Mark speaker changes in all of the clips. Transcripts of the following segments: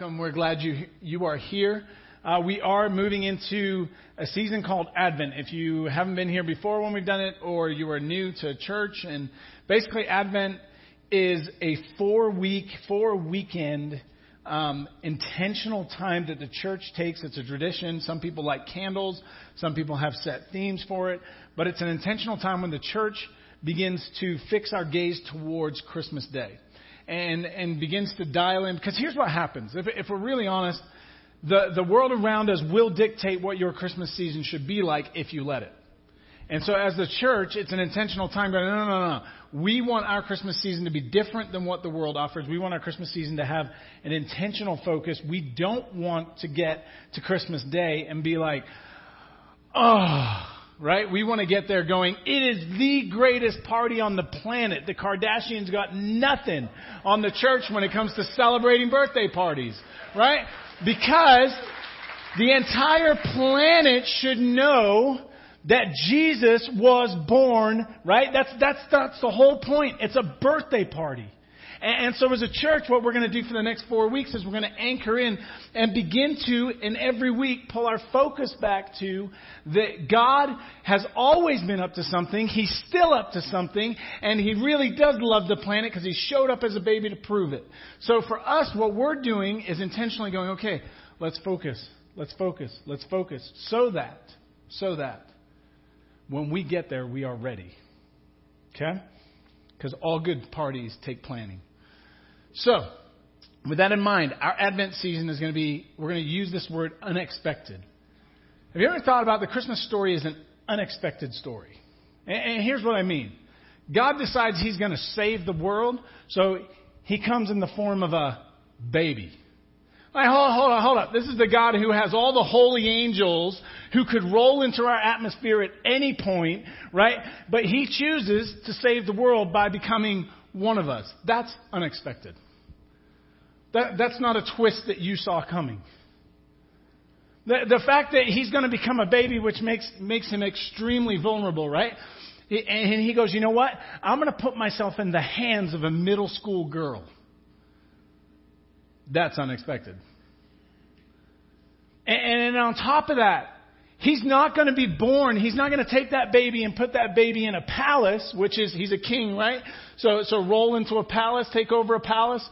Speaker 1: welcome. We're glad you you are here. Uh, we are moving into a season called Advent. If you haven't been here before when we've done it, or you are new to church, and basically Advent is a four week, four weekend um, intentional time that the church takes. It's a tradition. Some people like candles. Some people have set themes for it. But it's an intentional time when the church begins to fix our gaze towards Christmas Day and, and begins to dial in. Because here's what happens. If, if we're really honest, the, the world around us will dictate what your Christmas season should be like if you let it. And so as the church, it's an intentional time going, no, no, no, no. We want our Christmas season to be different than what the world offers. We want our Christmas season to have an intentional focus. We don't want to get to Christmas Day and be like, oh, right? We want to get there going, it is the greatest party on the planet. The Kardashians got nothing on the church when it comes to celebrating birthday parties, right? Because the entire planet should know that Jesus was born, right? That's, that's, that's the whole point. It's a birthday party. And, so as a church, what we're going to do for the next four weeks is we're going to anchor in and begin to, in every week, pull our focus back to that God has always been up to something. He's still up to something. And He really does love the planet because He showed up as a baby to prove it. So for us, what we're doing is intentionally going, okay, let's focus. Let's focus. Let's focus. So that, so that when we get there, we are ready. Okay? Because all good parties take planning. So, with that in mind, our Advent season is going to be, we're going to use this word unexpected. Have you ever thought about the Christmas story as an unexpected story? And, here's what I mean God decides He's going to save the world, so He comes in the form of a baby. Hold, hold on, hold up. This is the God who has all the holy angels who could roll into our atmosphere at any point, right? But He chooses to save the world by becoming one of us. That's unexpected. That, that's not a twist that you saw coming. The, the fact that he's going to become a baby, which makes, makes him extremely vulnerable, right? And he goes, you know what? I'm going to put myself in the hands of a middle school girl. That's unexpected. And, and on top of that, He's not going to be born. He's not going to take that baby and put that baby in a palace, which is, he's a king, right? So, so roll into a palace, take over a palace,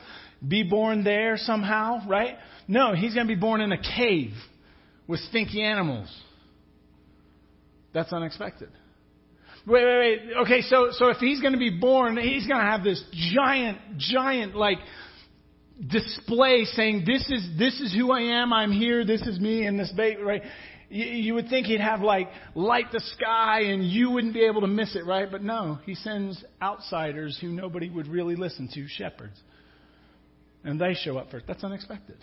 Speaker 1: be born there somehow, right? No, he's going to be born in a cave with stinky animals. That's unexpected. Wait, wait, wait. Okay, so, so if he's going to be born, he's going to have this giant, giant, like, display saying, this is, this is who I am, I'm here, this is me, and this baby, right? You, you would think he'd have like light the sky and you wouldn't be able to miss it, right? But no, he sends outsiders who nobody would really listen to, shepherds. And they show up first. That's unexpected.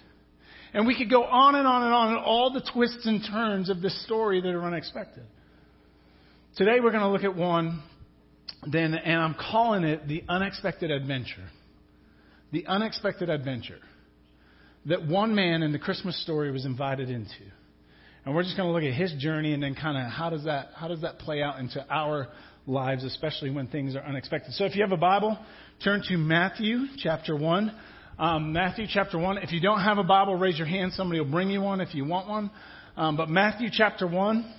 Speaker 1: And we could go on and on and on and all the twists and turns of this story that are unexpected. Today we're going to look at one, then, and I'm calling it the unexpected adventure. The unexpected adventure that one man in the Christmas story was invited into. And we're just going to look at his journey and then kind of how does that how does that play out into our lives, especially when things are unexpected. So if you have a Bible, turn to Matthew chapter one. Um, Matthew chapter one. If you don't have a Bible, raise your hand. Somebody will bring you one if you want one. Um, but Matthew chapter one,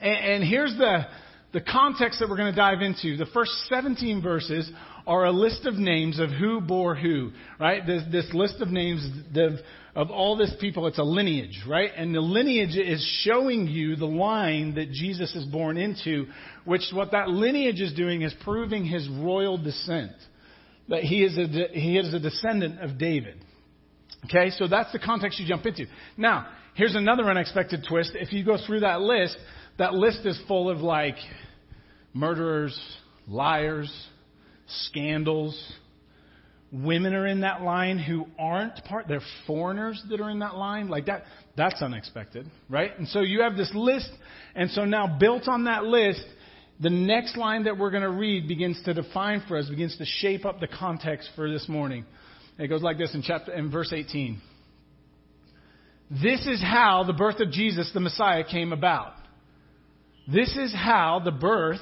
Speaker 1: and, and here's the the context that we're going to dive into. The first 17 verses are a list of names of who bore who, right? This, this list of names of, of all this people, it's a lineage, right? And the lineage is showing you the line that Jesus is born into, which what that lineage is doing is proving his royal descent. That he is a, he is a descendant of David. Okay, so that's the context you jump into. Now, here's another unexpected twist. If you go through that list, that list is full of like murderers, liars, scandals. Women are in that line who aren't part, they're foreigners that are in that line. Like that, that's unexpected, right? And so you have this list, and so now built on that list, the next line that we're going to read begins to define for us, begins to shape up the context for this morning. It goes like this in chapter in verse 18. This is how the birth of Jesus the Messiah came about. This is how the birth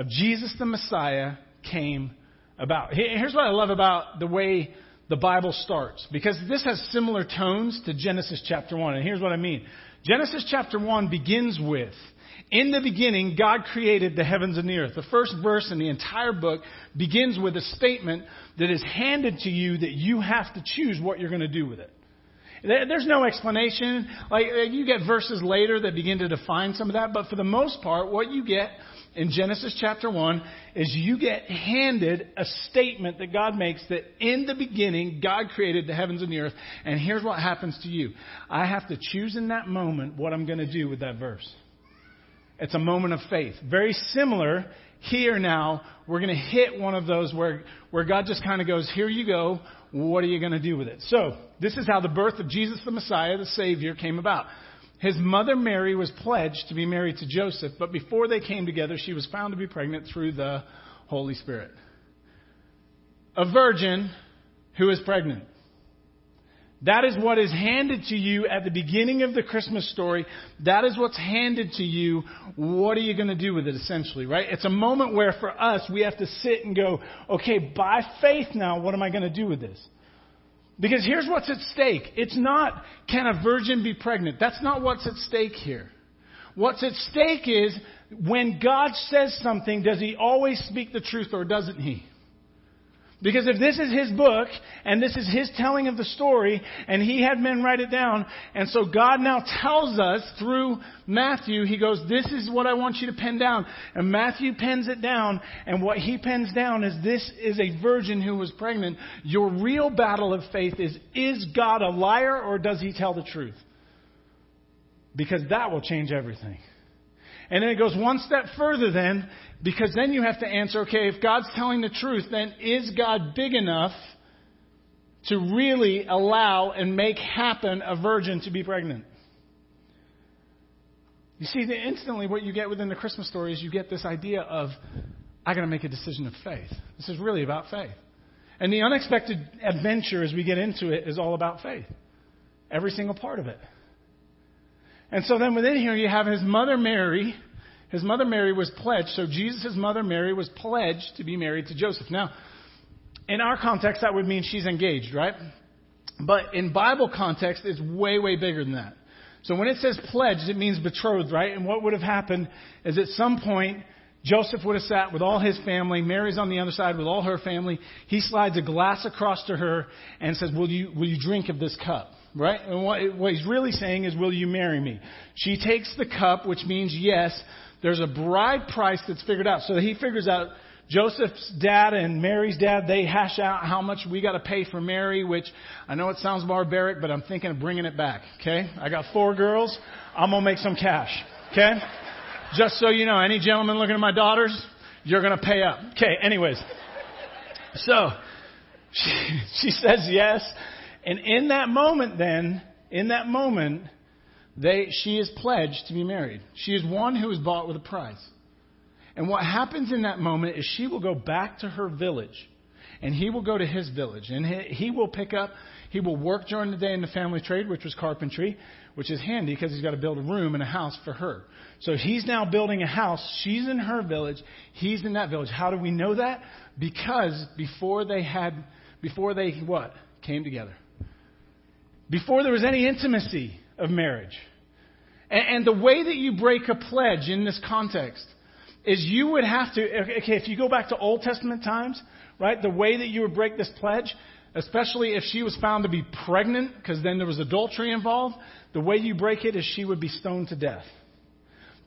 Speaker 1: of Jesus the Messiah came about. Here's what I love about the way the Bible starts. Because this has similar tones to Genesis chapter 1. And here's what I mean. Genesis chapter 1 begins with, in the beginning, God created the heavens and the earth. The first verse in the entire book begins with a statement that is handed to you that you have to choose what you're going to do with it. There's no explanation. Like, you get verses later that begin to define some of that, but for the most part, what you get in Genesis chapter 1 is you get handed a statement that God makes that in the beginning, God created the heavens and the earth, and here's what happens to you. I have to choose in that moment what I'm going to do with that verse. It's a moment of faith. Very similar here now. We're going to hit one of those where, where God just kind of goes, here you go. What are you going to do with it? So, this is how the birth of Jesus the Messiah, the Savior, came about. His mother Mary was pledged to be married to Joseph, but before they came together, she was found to be pregnant through the Holy Spirit. A virgin who is pregnant. That is what is handed to you at the beginning of the Christmas story. That is what's handed to you. What are you going to do with it, essentially, right? It's a moment where for us, we have to sit and go, okay, by faith now, what am I going to do with this? Because here's what's at stake. It's not, can a virgin be pregnant? That's not what's at stake here. What's at stake is, when God says something, does he always speak the truth or doesn't he? Because if this is his book, and this is his telling of the story, and he had men write it down, and so God now tells us through Matthew, he goes, This is what I want you to pen down. And Matthew pens it down, and what he pens down is this is a virgin who was pregnant. Your real battle of faith is is God a liar or does he tell the truth? Because that will change everything. And then it goes one step further then, because then you have to answer, okay, if God's telling the truth, then is God big enough to really allow and make happen a virgin to be pregnant? You see, instantly what you get within the Christmas story is you get this idea of, I gotta make a decision of faith. This is really about faith. And the unexpected adventure as we get into it is all about faith. Every single part of it. And so then within here you have his mother Mary. His mother Mary was pledged. So Jesus' mother Mary was pledged to be married to Joseph. Now, in our context, that would mean she's engaged, right? But in Bible context, it's way, way bigger than that. So when it says pledged, it means betrothed, right? And what would have happened is at some point, Joseph would have sat with all his family. Mary's on the other side with all her family. He slides a glass across to her and says, will you, will you drink of this cup? Right? And what, what he's really saying is, will you marry me? She takes the cup, which means yes. There's a bride price that's figured out. So he figures out Joseph's dad and Mary's dad, they hash out how much we got to pay for Mary, which I know it sounds barbaric, but I'm thinking of bringing it back. Okay? I got four girls. I'm going to make some cash. Okay? Just so you know, any gentleman looking at my daughters, you're going to pay up. Okay, anyways. So, she, she says yes. And in that moment, then, in that moment, they, she is pledged to be married. She is one who is bought with a price. And what happens in that moment is she will go back to her village, and he will go to his village, and he, he will pick up, he will work during the day in the family trade, which was carpentry, which is handy because he's got to build a room and a house for her. So he's now building a house. She's in her village. He's in that village. How do we know that? Because before they had, before they what? Came together. Before there was any intimacy of marriage. And, and the way that you break a pledge in this context is you would have to, okay, if you go back to Old Testament times, right, the way that you would break this pledge, especially if she was found to be pregnant, because then there was adultery involved, the way you break it is she would be stoned to death.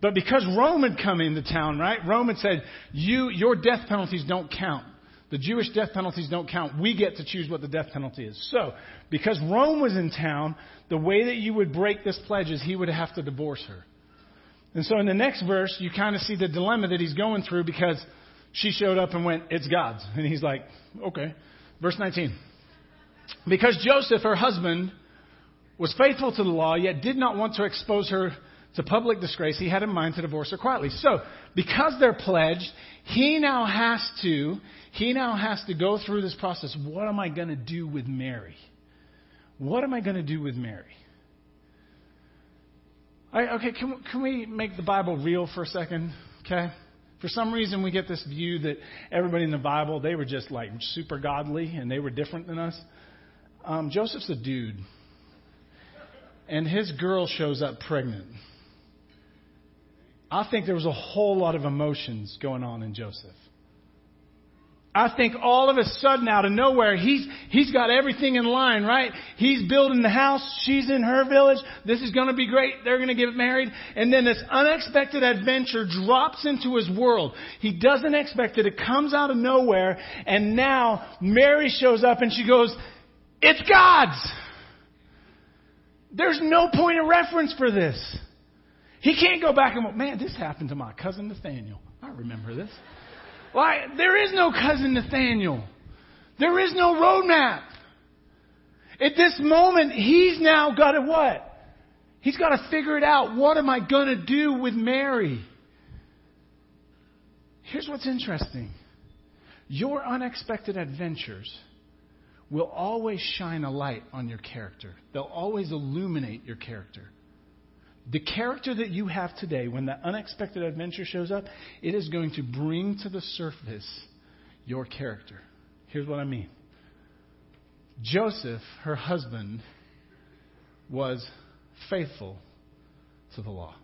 Speaker 1: But because Rome had come into town, right? Rome had said, you, your death penalties don't count. The Jewish death penalties don't count. We get to choose what the death penalty is. So, because Rome was in town, the way that you would break this pledge is he would have to divorce her. And so in the next verse, you kind of see the dilemma that he's going through because she showed up and went, It's God's. And he's like, Okay. Verse 19. Because Joseph, her husband, was faithful to the law, yet did not want to expose her to public disgrace, he had in mind to divorce her quietly. So, because they're pledged, he now has to, he now has to go through this process. What am I going to do with Mary? What am I going to do with Mary? I, okay, can, can we make the Bible real for a second? Okay? For some reason, we get this view that everybody in the Bible, they were just like super godly and they were different than us. Um, Joseph's a dude, and his girl shows up pregnant. I think there was a whole lot of emotions going on in Joseph. I think all of a sudden, out of nowhere, he's, he's got everything in line, right? He's building the house. She's in her village. This is going to be great. They're going to get married. And then this unexpected adventure drops into his world. He doesn't expect it. It comes out of nowhere. And now Mary shows up and she goes, it's God's. There's no point of reference for this. He can't go back and man, this happened to my cousin Nathaniel. I remember this. Why? There is no cousin Nathaniel. There is no roadmap. At this moment, he's now got to what? He's got to figure it out. What am I going to do with Mary? Here's what's interesting your unexpected adventures will always shine a light on your character, they'll always illuminate your character. The character that you have today, when that unexpected adventure shows up, it is going to bring to the surface your character. Here's what I mean Joseph, her husband, was faithful to the law.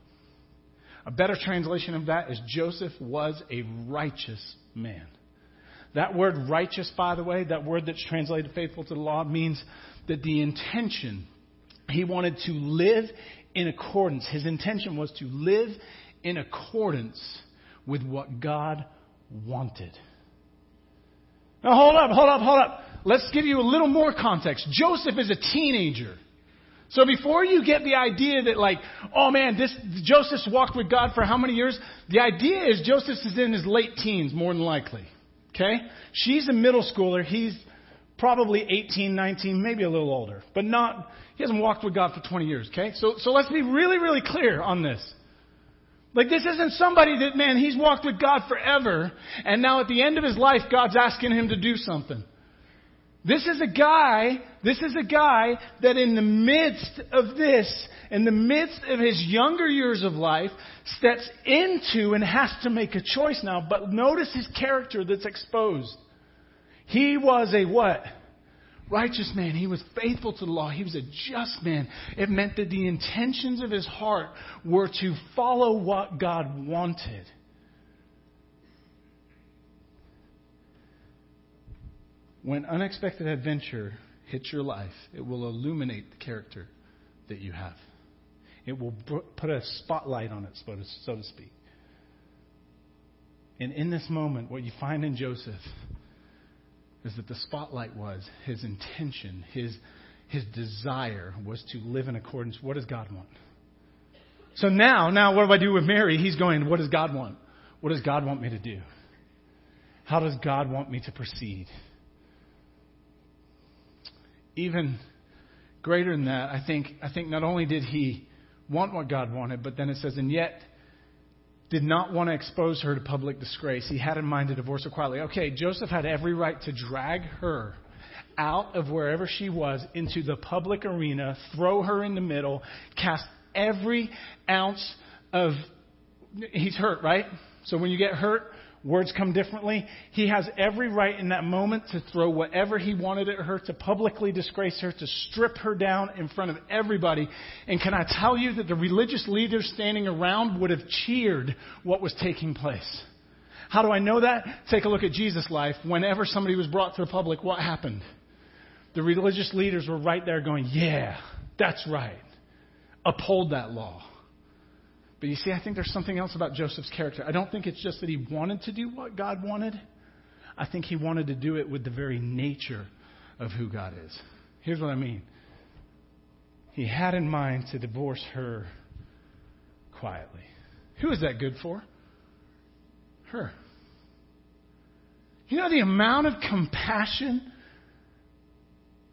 Speaker 1: A better translation of that is Joseph was a righteous man. That word righteous, by the way, that word that's translated faithful to the law, means that the intention, he wanted to live in accordance. His intention was to live in accordance with what God wanted. Now, hold up, hold up, hold up. Let's give you a little more context. Joseph is a teenager. So before you get the idea that like, oh man, this Joseph's walked with God for how many years? The idea is Joseph is in his late teens, more than likely. Okay? She's a middle schooler. He's probably 18, 19, maybe a little older, but not, he hasn't walked with God for 20 years, okay? So, so let's be really, really clear on this. Like this isn't somebody that, man, he's walked with God forever, and now at the end of his life, God's asking him to do something. This is a guy, this is a guy that in the midst of this, in the midst of his younger years of life, steps into and has to make a choice now. But notice his character that's exposed. He was a what? Righteous man. He was faithful to the law. He was a just man. It meant that the intentions of his heart were to follow what God wanted. When unexpected adventure hits your life, it will illuminate the character that you have. It will put a spotlight on it, so to speak. And in this moment, what you find in Joseph is that the spotlight was his intention, his, his desire was to live in accordance. What does God want? So now, now what do I do with Mary? He's going, what does God want? What does God want me to do? How does God want me to proceed? Even greater than that, I think, I think not only did he want what God wanted, but then it says, and yet did not want to expose her to public disgrace. He had in mind to divorce her quietly. Okay, Joseph had every right to drag her out of wherever she was into the public arena, throw her in the middle, cast every ounce of. He's hurt, right? So when you get hurt, words come differently. He has every right in that moment to throw whatever he wanted at her, to publicly disgrace her, to strip her down in front of everybody. And can I tell you that the religious leaders standing around would have cheered what was taking place? How do I know that? Take a look at Jesus' life. Whenever somebody was brought to the public, what happened? The religious leaders were right there going, Yeah, that's right. Uphold that law. But you see, I think there's something else about Joseph's character. I don't think it's just that he wanted to do what God wanted. I think he wanted to do it with the very nature of who God is. Here's what I mean. He had in mind to divorce her quietly. Who is that good for? Her. You know the amount of compassion,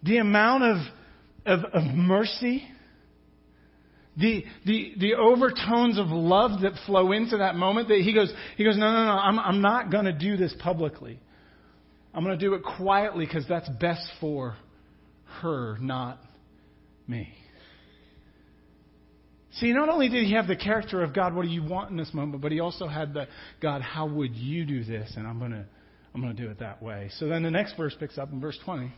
Speaker 1: the amount of, of, of mercy the, the, the overtones of love that flow into that moment that he goes, he goes, no, no, no, I'm, I'm not going to do this publicly. I'm going to do it quietly because that's best for her, not me. See, not only did he have the character of God, what do you want in this moment, but he also had the God, how would you do this? And I'm going to, I'm going to do it that way. So then the next verse picks up in verse 20.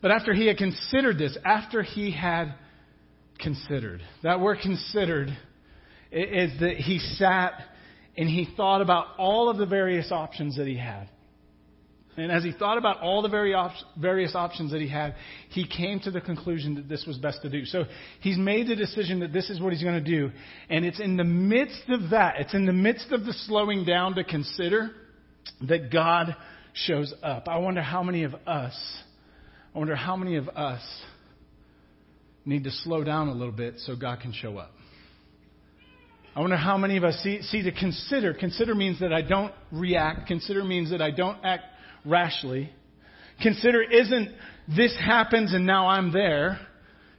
Speaker 1: But after he had considered this, after he had considered, that word considered is that he sat and he thought about all of the various options that he had. And as he thought about all the various options that he had, he came to the conclusion that this was best to do. So he's made the decision that this is what he's going to do. And it's in the midst of that, it's in the midst of the slowing down to consider that God shows up. I wonder how many of us, I wonder how many of us need to slow down a little bit so God can show up. I wonder how many of us see, see to consider. Consider means that I don't react. Consider means that I don't act rashly. Consider isn't this happens and now I'm there.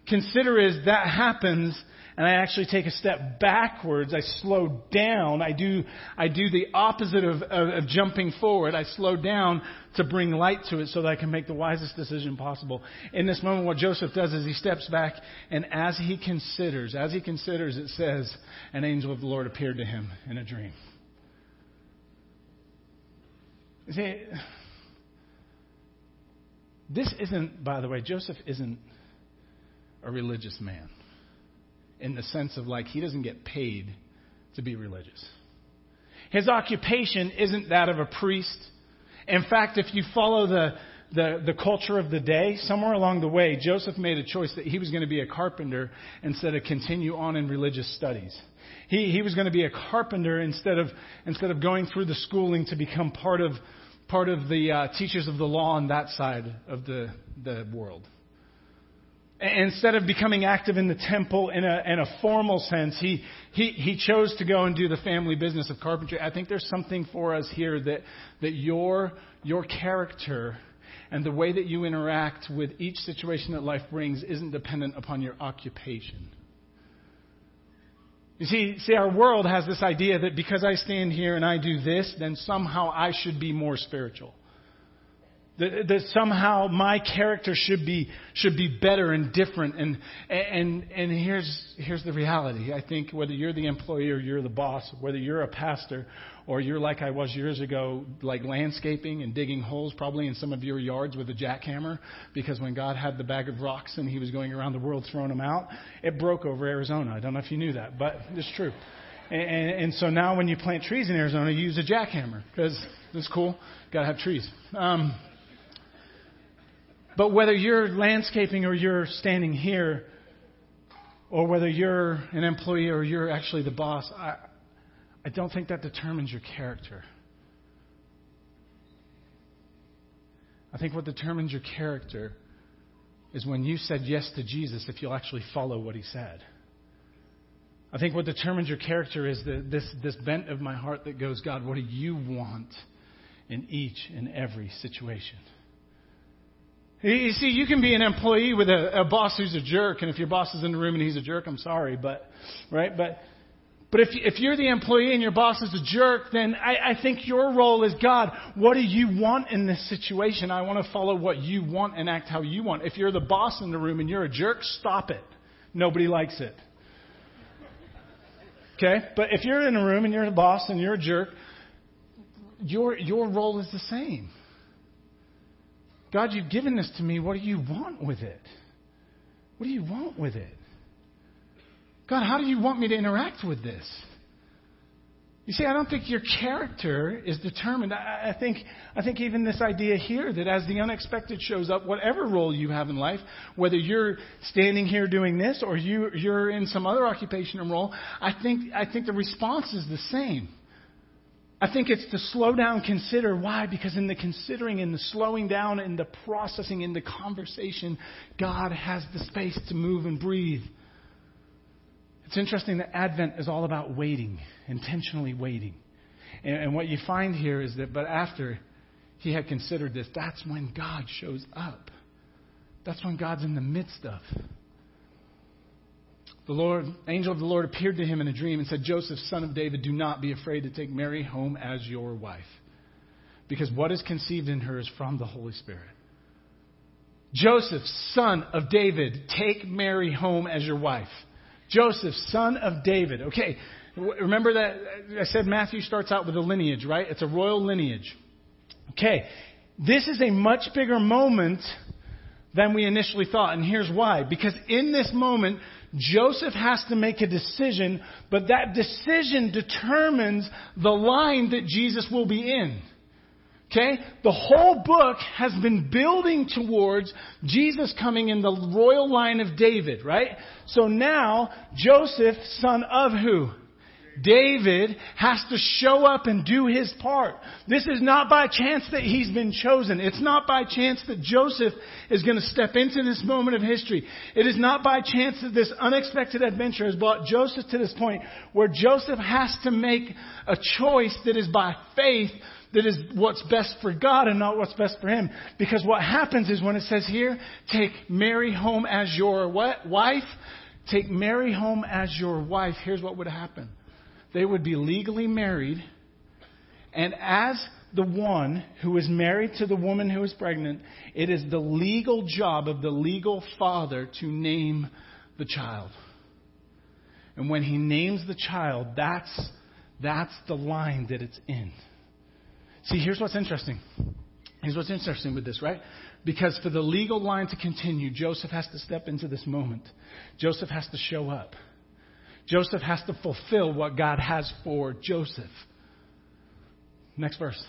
Speaker 1: Consider is that happens and I actually take a step backwards. I slow down. I do, I do the opposite of, of, of, jumping forward. I slow down to bring light to it so that I can make the wisest decision possible. In this moment, what Joseph does is he steps back, and as he considers, as he considers, it says, an angel of the Lord appeared to him in a dream. See, this isn't, by the way, Joseph isn't a religious man in the sense of like he doesn't get paid to be religious. His occupation isn't that of a priest. In fact, if you follow the, the, the culture of the day, somewhere along the way, Joseph made a choice that he was going to be a carpenter instead of continue on in religious studies. He, he was going to be a carpenter instead of, instead of going through the schooling to become part of part of the uh, teachers of the law on that side of the, the world. Instead of becoming active in the temple in a, in a formal sense, he, he, he chose to go and do the family business of carpentry. I think there's something for us here that, that your, your character and the way that you interact with each situation that life brings isn't dependent upon your occupation. You see, see, our world has this idea that because I stand here and I do this, then somehow I should be more spiritual. That, that somehow my character should be should be better and different. And and and here's here's the reality. I think whether you're the employee or you're the boss, whether you're a pastor or you're like I was years ago, like landscaping and digging holes probably in some of your yards with a jackhammer, because when God had the bag of rocks and He was going around the world throwing them out, it broke over Arizona. I don't know if you knew that, but it's true. And, and, and so now when you plant trees in Arizona, you use a jackhammer because it's cool. Got to have trees. Um, but whether you're landscaping or you're standing here, or whether you're an employee or you're actually the boss, I, I don't think that determines your character. I think what determines your character is when you said yes to Jesus, if you'll actually follow what he said. I think what determines your character is the, this, this bent of my heart that goes, God, what do you want in each and every situation? You see, you can be an employee with a, a boss who's a jerk, and if your boss is in the room and he's a jerk, I'm sorry, but, right? But, but if, if you're the employee and your boss is a jerk, then I, I think your role is God, what do you want in this situation? I want to follow what you want and act how you want. If you're the boss in the room and you're a jerk, stop it. Nobody likes it. Okay? But if you're in a room and you're the boss and you're a jerk, your, your role is the same. God, you've given this to me. What do you want with it? What do you want with it? God, how do you want me to interact with this? You see, I don't think your character is determined. I, I, think, I think even this idea here that as the unexpected shows up, whatever role you have in life, whether you're standing here doing this or you, you're in some other occupation and role, I think, I think the response is the same. I think it's to slow down, consider. Why? Because in the considering, in the slowing down, in the processing, in the conversation, God has the space to move and breathe. It's interesting that Advent is all about waiting, intentionally waiting. And, and what you find here is that, but after he had considered this, that's when God shows up. That's when God's in the midst of. The Lord, angel of the Lord appeared to him in a dream and said, Joseph, son of David, do not be afraid to take Mary home as your wife, because what is conceived in her is from the Holy Spirit. Joseph, son of David, take Mary home as your wife. Joseph, son of David. Okay, remember that I said Matthew starts out with a lineage, right? It's a royal lineage. Okay, this is a much bigger moment than we initially thought. And here's why. Because in this moment, Joseph has to make a decision, but that decision determines the line that Jesus will be in. Okay? The whole book has been building towards Jesus coming in the royal line of David, right? So now, Joseph, son of who? David has to show up and do his part. This is not by chance that he's been chosen. It's not by chance that Joseph is going to step into this moment of history. It is not by chance that this unexpected adventure has brought Joseph to this point where Joseph has to make a choice that is by faith that is what's best for God and not what's best for him. Because what happens is when it says here, take Mary home as your what? wife, take Mary home as your wife, here's what would happen. They would be legally married, and as the one who is married to the woman who is pregnant, it is the legal job of the legal father to name the child. And when he names the child, that's, that's the line that it's in. See, here's what's interesting. Here's what's interesting with this, right? Because for the legal line to continue, Joseph has to step into this moment. Joseph has to show up. Joseph has to fulfill what God has for Joseph. Next verse.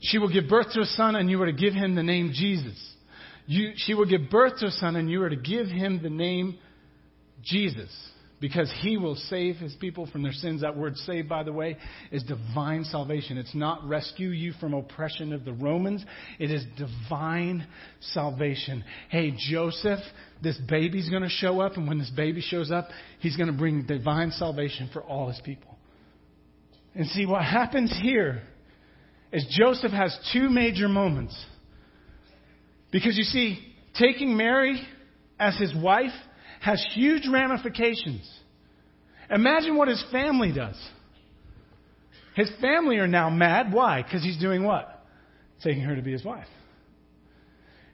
Speaker 1: She will give birth to a son, and you are to give him the name Jesus. You, she will give birth to a son, and you are to give him the name Jesus because he will save his people from their sins. That word save, by the way, is divine salvation. It's not rescue you from oppression of the Romans. It is divine salvation. Hey, Joseph, this baby's going to show up, and when this baby shows up, he's going to bring divine salvation for all his people. And see, what happens here is Joseph has two major moments. Because you see, taking Mary as his wife has huge ramifications. Imagine what his family does. His family are now mad. Why? Because he's doing what? Taking her to be his wife.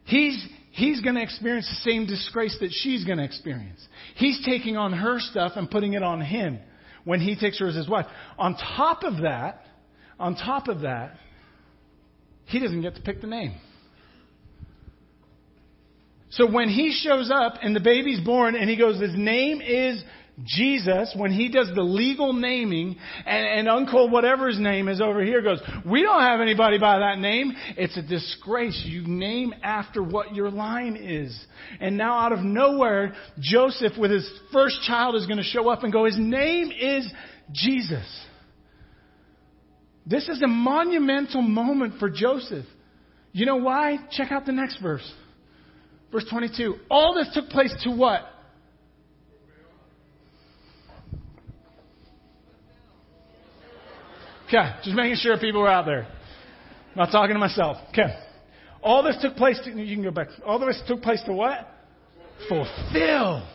Speaker 1: He's, he's going to experience the same disgrace that she's going to experience. He's taking on her stuff and putting it on him when he takes her as his wife. On top of that, on top of that, he doesn't get to pick the name. So when he shows up and the baby's born and he goes, his name is Jesus, when he does the legal naming, and, and Uncle, whatever his name is over here, goes, We don't have anybody by that name. It's a disgrace. You name after what your line is. And now, out of nowhere, Joseph, with his first child, is going to show up and go, His name is Jesus. This is a monumental moment for Joseph. You know why? Check out the next verse. Verse 22. All this took place to what? Okay, just making sure people were out there. Not talking to myself. Okay. All this took place to, you can go back. All this took place to what? Fulfill.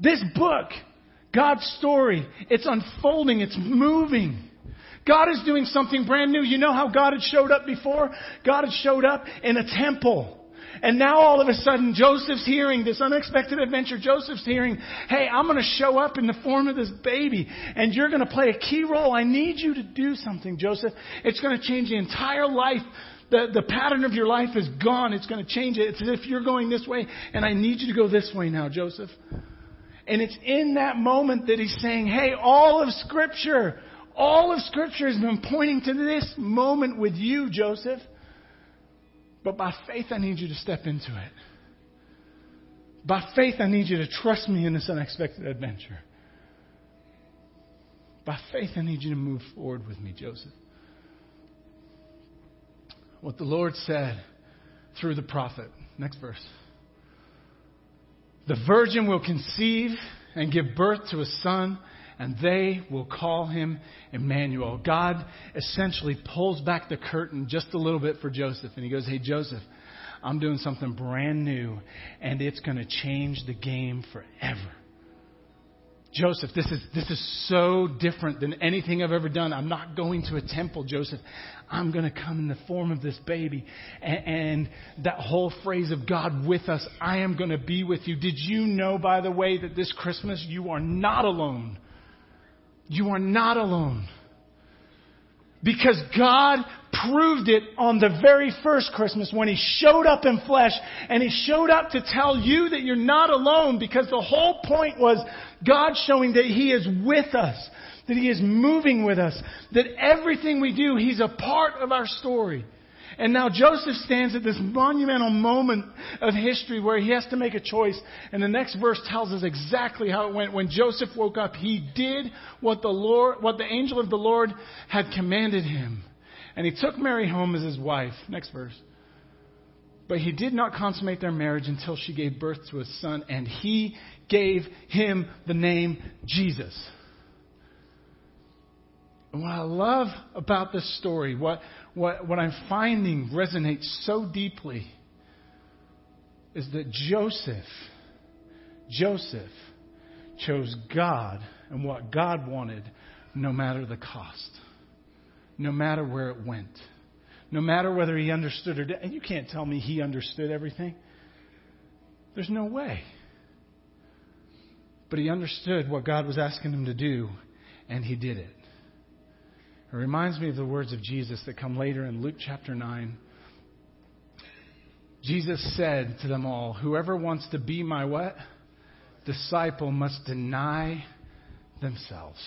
Speaker 1: This book, God's story, it's unfolding, it's moving. God is doing something brand new. You know how God had showed up before? God had showed up in a temple. And now all of a sudden, Joseph's hearing this unexpected adventure. Joseph's hearing, hey, I'm going to show up in the form of this baby, and you're going to play a key role. I need you to do something, Joseph. It's going to change the entire life. The, the pattern of your life is gone. It's going to change it. It's as if you're going this way, and I need you to go this way now, Joseph. And it's in that moment that he's saying, hey, all of Scripture, all of Scripture has been pointing to this moment with you, Joseph. But by faith, I need you to step into it. By faith, I need you to trust me in this unexpected adventure. By faith, I need you to move forward with me, Joseph. What the Lord said through the prophet. Next verse. The virgin will conceive and give birth to a son and they will call him Emmanuel. God essentially pulls back the curtain just a little bit for Joseph, and he goes, Hey, Joseph, I'm doing something brand new, and it's going to change the game forever. Joseph, this is, this is so different than anything I've ever done. I'm not going to a temple, Joseph. I'm going to come in the form of this baby. And, and that whole phrase of God with us, I am going to be with you. Did you know, by the way, that this Christmas you are not alone? You are not alone. Because God proved it on the very first Christmas when He showed up in flesh and He showed up to tell you that you're not alone because the whole point was God showing that He is with us, that He is moving with us, that everything we do, He's a part of our story. And now Joseph stands at this monumental moment of history where he has to make a choice. And the next verse tells us exactly how it went. When Joseph woke up, he did what the Lord, what the angel of the Lord had commanded him. And he took Mary home as his wife. Next verse. But he did not consummate their marriage until she gave birth to a son, and he gave him the name Jesus. And what I love about this story, what, what, what I'm finding resonates so deeply, is that Joseph, Joseph chose God and what God wanted no matter the cost, no matter where it went, no matter whether he understood or did. And you can't tell me he understood everything. There's no way. But he understood what God was asking him to do, and he did it. It reminds me of the words of Jesus that come later in Luke chapter 9. Jesus said to them all, Whoever wants to be my what? Disciple must deny themselves.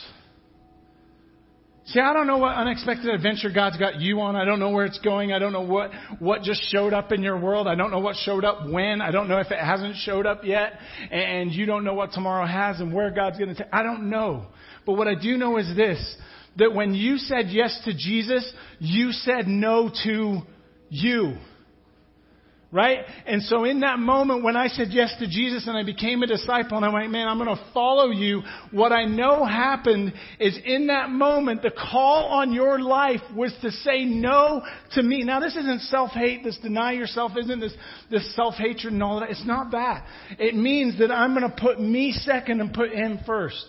Speaker 1: See, I don't know what unexpected adventure God's got you on. I don't know where it's going. I don't know what, what just showed up in your world. I don't know what showed up when. I don't know if it hasn't showed up yet. And you don't know what tomorrow has and where God's going to take. I don't know. But what I do know is this that when you said yes to Jesus, you said no to you. Right? And so in that moment when I said yes to Jesus and I became a disciple and I went, man, I'm going to follow you, what I know happened is in that moment, the call on your life was to say no to me. Now this isn't self-hate, this deny yourself isn't this, this self-hatred and all that. It's not that. It means that I'm going to put me second and put him first.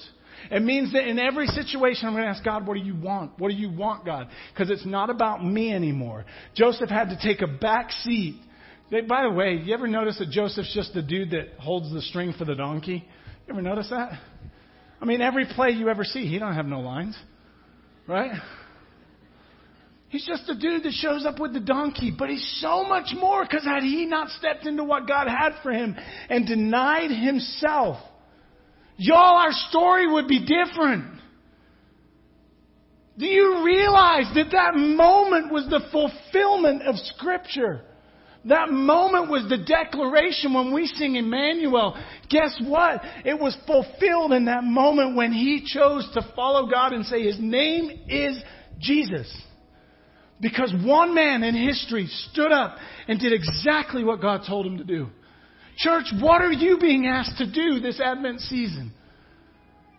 Speaker 1: It means that in every situation, I'm going to ask God, what do you want? What do you want, God? Because it's not about me anymore. Joseph had to take a back seat. By the way, you ever notice that Joseph's just the dude that holds the string for the donkey? You ever notice that? I mean, every play you ever see, he don't have no lines, right? He's just a dude that shows up with the donkey, but he's so much more because had he not stepped into what God had for him and denied himself, Y'all, our story would be different. Do you realize that that moment was the fulfillment of Scripture? That moment was the declaration when we sing Emmanuel. Guess what? It was fulfilled in that moment when he chose to follow God and say his name is Jesus. Because one man in history stood up and did exactly what God told him to do. Church, what are you being asked to do this Advent season?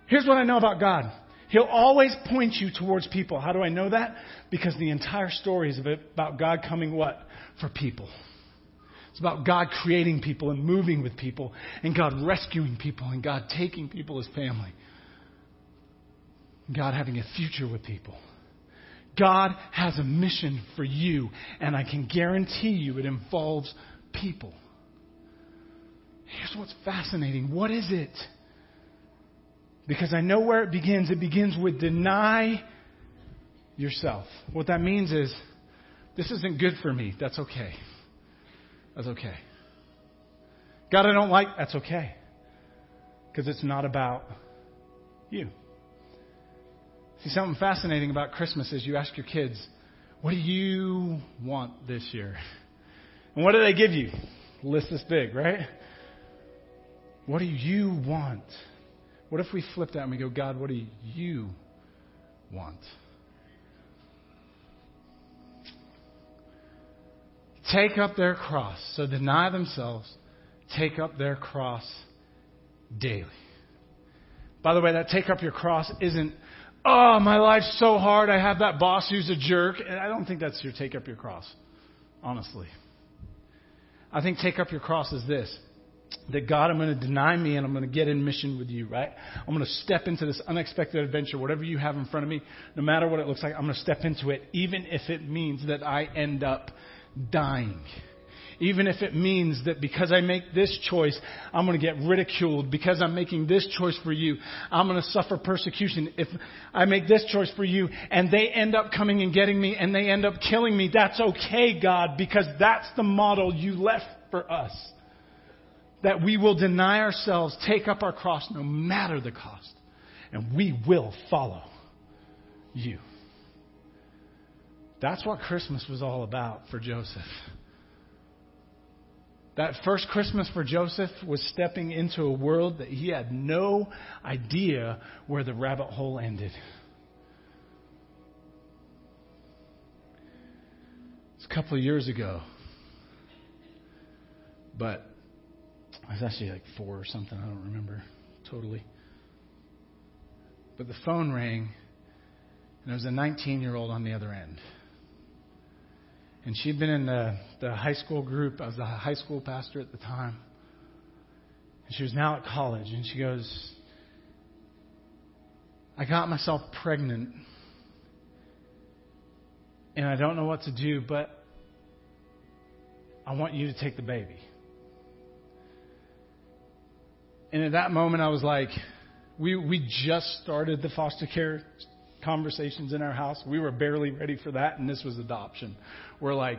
Speaker 1: Here's what I know about God. He'll always point you towards people. How do I know that? Because the entire story is about God coming what? For people. It's about God creating people and moving with people and God rescuing people and God taking people as family. God having a future with people. God has a mission for you, and I can guarantee you it involves people. Here's what's fascinating. What is it? Because I know where it begins. It begins with deny yourself. What that means is, this isn't good for me. That's okay. That's okay. God, I don't like, that's okay. Because it's not about you. See, something fascinating about Christmas is you ask your kids, what do you want this year? And what do they give you? list this big, right? What do you want? What if we flip that and we go, God, what do you want? Take up their cross. So deny themselves, take up their cross daily. By the way, that take up your cross isn't, oh, my life's so hard, I have that boss who's a jerk. And I don't think that's your take up your cross, honestly. I think take up your cross is this that God, I'm going to deny me and I'm going to get in mission with you, right? I'm going to step into this unexpected adventure, whatever you have in front of me, no matter what it looks like, I'm going to step into it, even if it means that I end up dying. even if it means that because I make this choice, I'm going to get ridiculed. Because I'm making this choice for you, I'm going to suffer persecution. If I make this choice for you and they end up coming and getting me and they end up killing me, that's okay, God, because that's the model you left for us. That we will deny ourselves, take up our cross no matter the cost, and we will follow you. That's what Christmas was all about for Joseph. That first Christmas for Joseph was stepping into a world that he had no idea where the rabbit hole ended. It's a couple of years ago. But I was actually like four or something. I don't remember totally. But the phone rang, and there was a 19 year old on the other end. And she'd been in the, the high school group. I was a high school pastor at the time. And she was now at college. And she goes, I got myself pregnant. And I don't know what to do, but I want you to take the baby. And at that moment, I was like, we, we just started the foster care conversations in our house. We were barely ready for that, and this was adoption. We're like,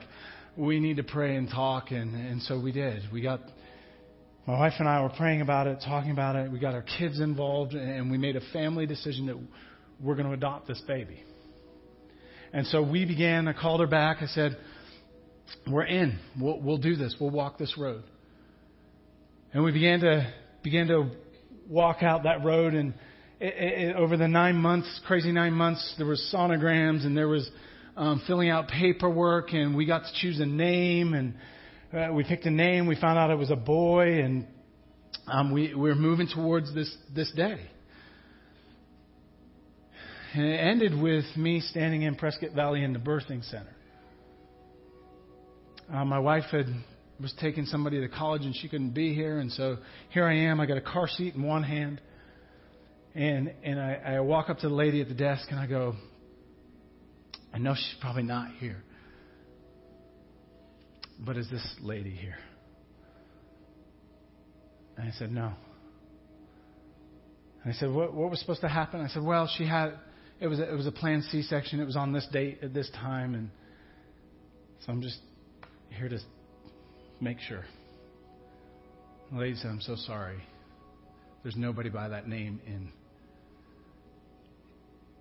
Speaker 1: we need to pray and talk, and, and so we did. We got, my wife and I were praying about it, talking about it. We got our kids involved, and we made a family decision that we're going to adopt this baby. And so we began, I called her back. I said, We're in. We'll, we'll do this. We'll walk this road. And we began to, began to walk out that road, and it, it, over the nine months, crazy nine months, there was sonograms and there was um, filling out paperwork, and we got to choose a name, and uh, we picked a name. We found out it was a boy, and um, we, we were moving towards this this day. And it ended with me standing in Prescott Valley in the birthing center. Uh, my wife had was taking somebody to college and she couldn't be here, and so here I am. I got a car seat in one hand, and, and I, I walk up to the lady at the desk and I go, I know she's probably not here. But is this lady here? And I said, No. And I said, what, what was supposed to happen? I said, Well, she had, it was a, it was a planned C section. It was on this date at this time. And so I'm just here to make sure. Said, I'm so sorry. There's nobody by that name in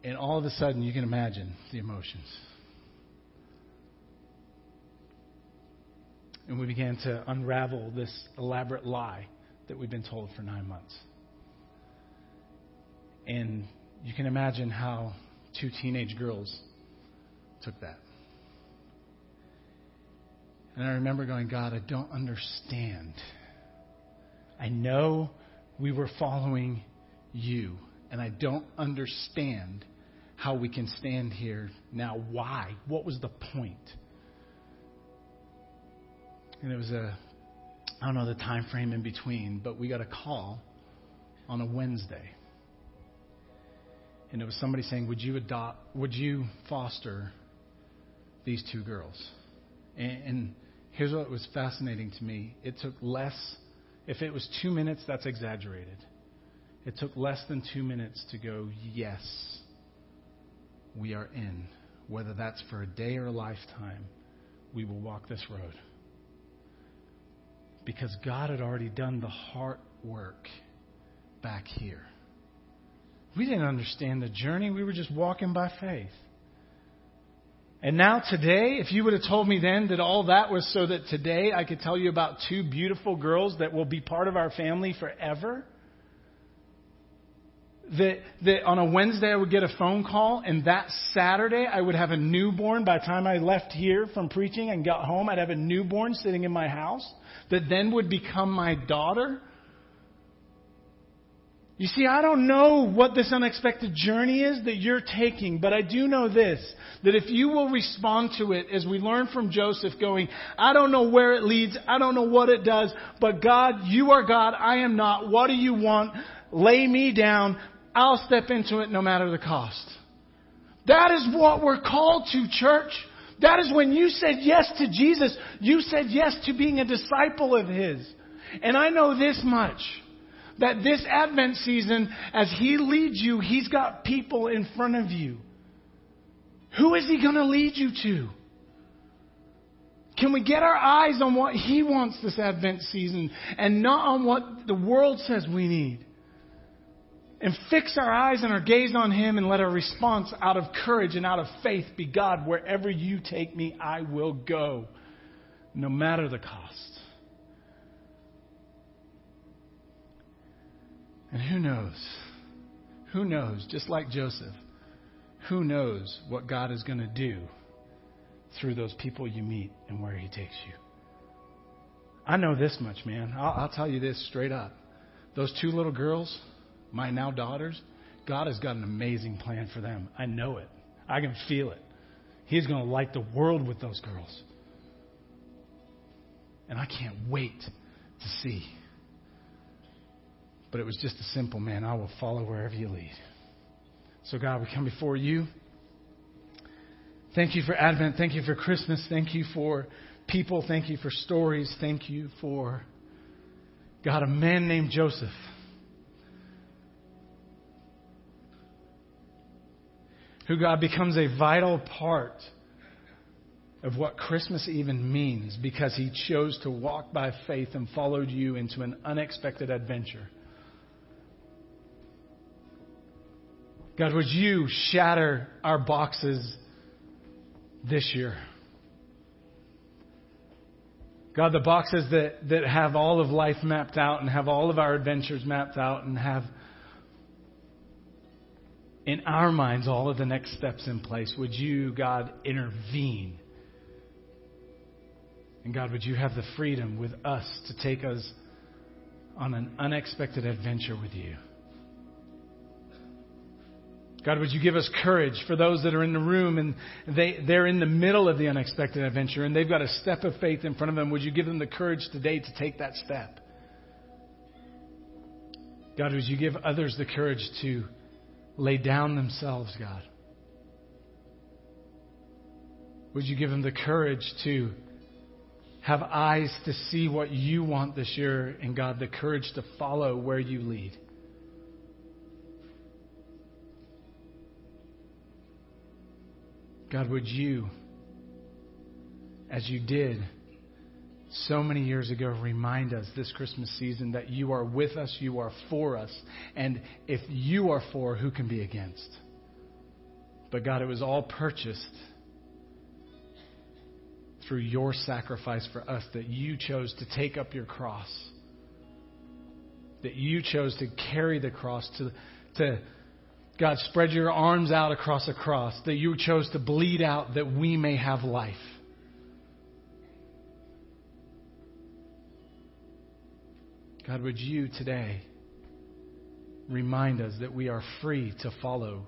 Speaker 1: and all of a sudden, you can imagine the emotions. And we began to unravel this elaborate lie that we've been told for nine months. And you can imagine how two teenage girls took that. And I remember going, God, I don't understand. I know we were following you, and I don't understand how we can stand here now. Why? What was the point? And it was a, I don't know the time frame in between, but we got a call on a Wednesday. And it was somebody saying, Would you adopt, would you foster these two girls? And, and here's what was fascinating to me it took less, if it was two minutes, that's exaggerated. It took less than two minutes to go, Yes we are in, whether that's for a day or a lifetime, we will walk this road. Because God had already done the heart work back here. We didn't understand the journey, we were just walking by faith. And now, today, if you would have told me then that all that was so that today I could tell you about two beautiful girls that will be part of our family forever, that, that on a Wednesday I would get a phone call, and that Saturday I would have a newborn. By the time I left here from preaching and got home, I'd have a newborn sitting in my house that then would become my daughter. You see, I don't know what this unexpected journey is that you're taking, but I do know this that if you will respond to it, as we learn from Joseph, going, I don't know where it leads, I don't know what it does, but God, you are God, I am not. What do you want? Lay me down. I'll step into it no matter the cost. That is what we're called to, church. That is when you said yes to Jesus. You said yes to being a disciple of His. And I know this much that this Advent season, as He leads you, He's got people in front of you. Who is He going to lead you to? Can we get our eyes on what He wants this Advent season and not on what the world says we need? And fix our eyes and our gaze on Him and let our response out of courage and out of faith be God, wherever you take me, I will go, no matter the cost. And who knows? Who knows? Just like Joseph, who knows what God is going to do through those people you meet and where He takes you? I know this much, man. I'll, I'll tell you this straight up. Those two little girls, my now daughters, God has got an amazing plan for them. I know it. I can feel it. He's going to light the world with those girls. And I can't wait to see. But it was just a simple, man, I will follow wherever you lead. So, God, we come before you. Thank you for Advent. Thank you for Christmas. Thank you for people. Thank you for stories. Thank you for, God, a man named Joseph. Who, God, becomes a vital part of what Christmas even means because he chose to walk by faith and followed you into an unexpected adventure. God, would you shatter our boxes this year? God, the boxes that, that have all of life mapped out and have all of our adventures mapped out and have in our minds all of the next steps in place, would you, God, intervene? And God, would you have the freedom with us to take us on an unexpected adventure with you? God, would you give us courage for those that are in the room and they, they're in the middle of the unexpected adventure and they've got a step of faith in front of them? Would you give them the courage today to take that step? God, would you give others the courage to lay down themselves, God? Would you give them the courage to have eyes to see what you want this year and, God, the courage to follow where you lead? God, would you, as you did so many years ago, remind us this Christmas season that you are with us, you are for us, and if you are for, who can be against? But God, it was all purchased through your sacrifice for us that you chose to take up your cross, that you chose to carry the cross to, to God, spread your arms out across a cross, that you chose to bleed out that we may have life. God, would you today remind us that we are free to follow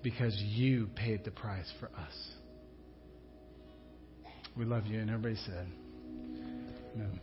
Speaker 1: because you paid the price for us? We love you. And everybody said, Amen.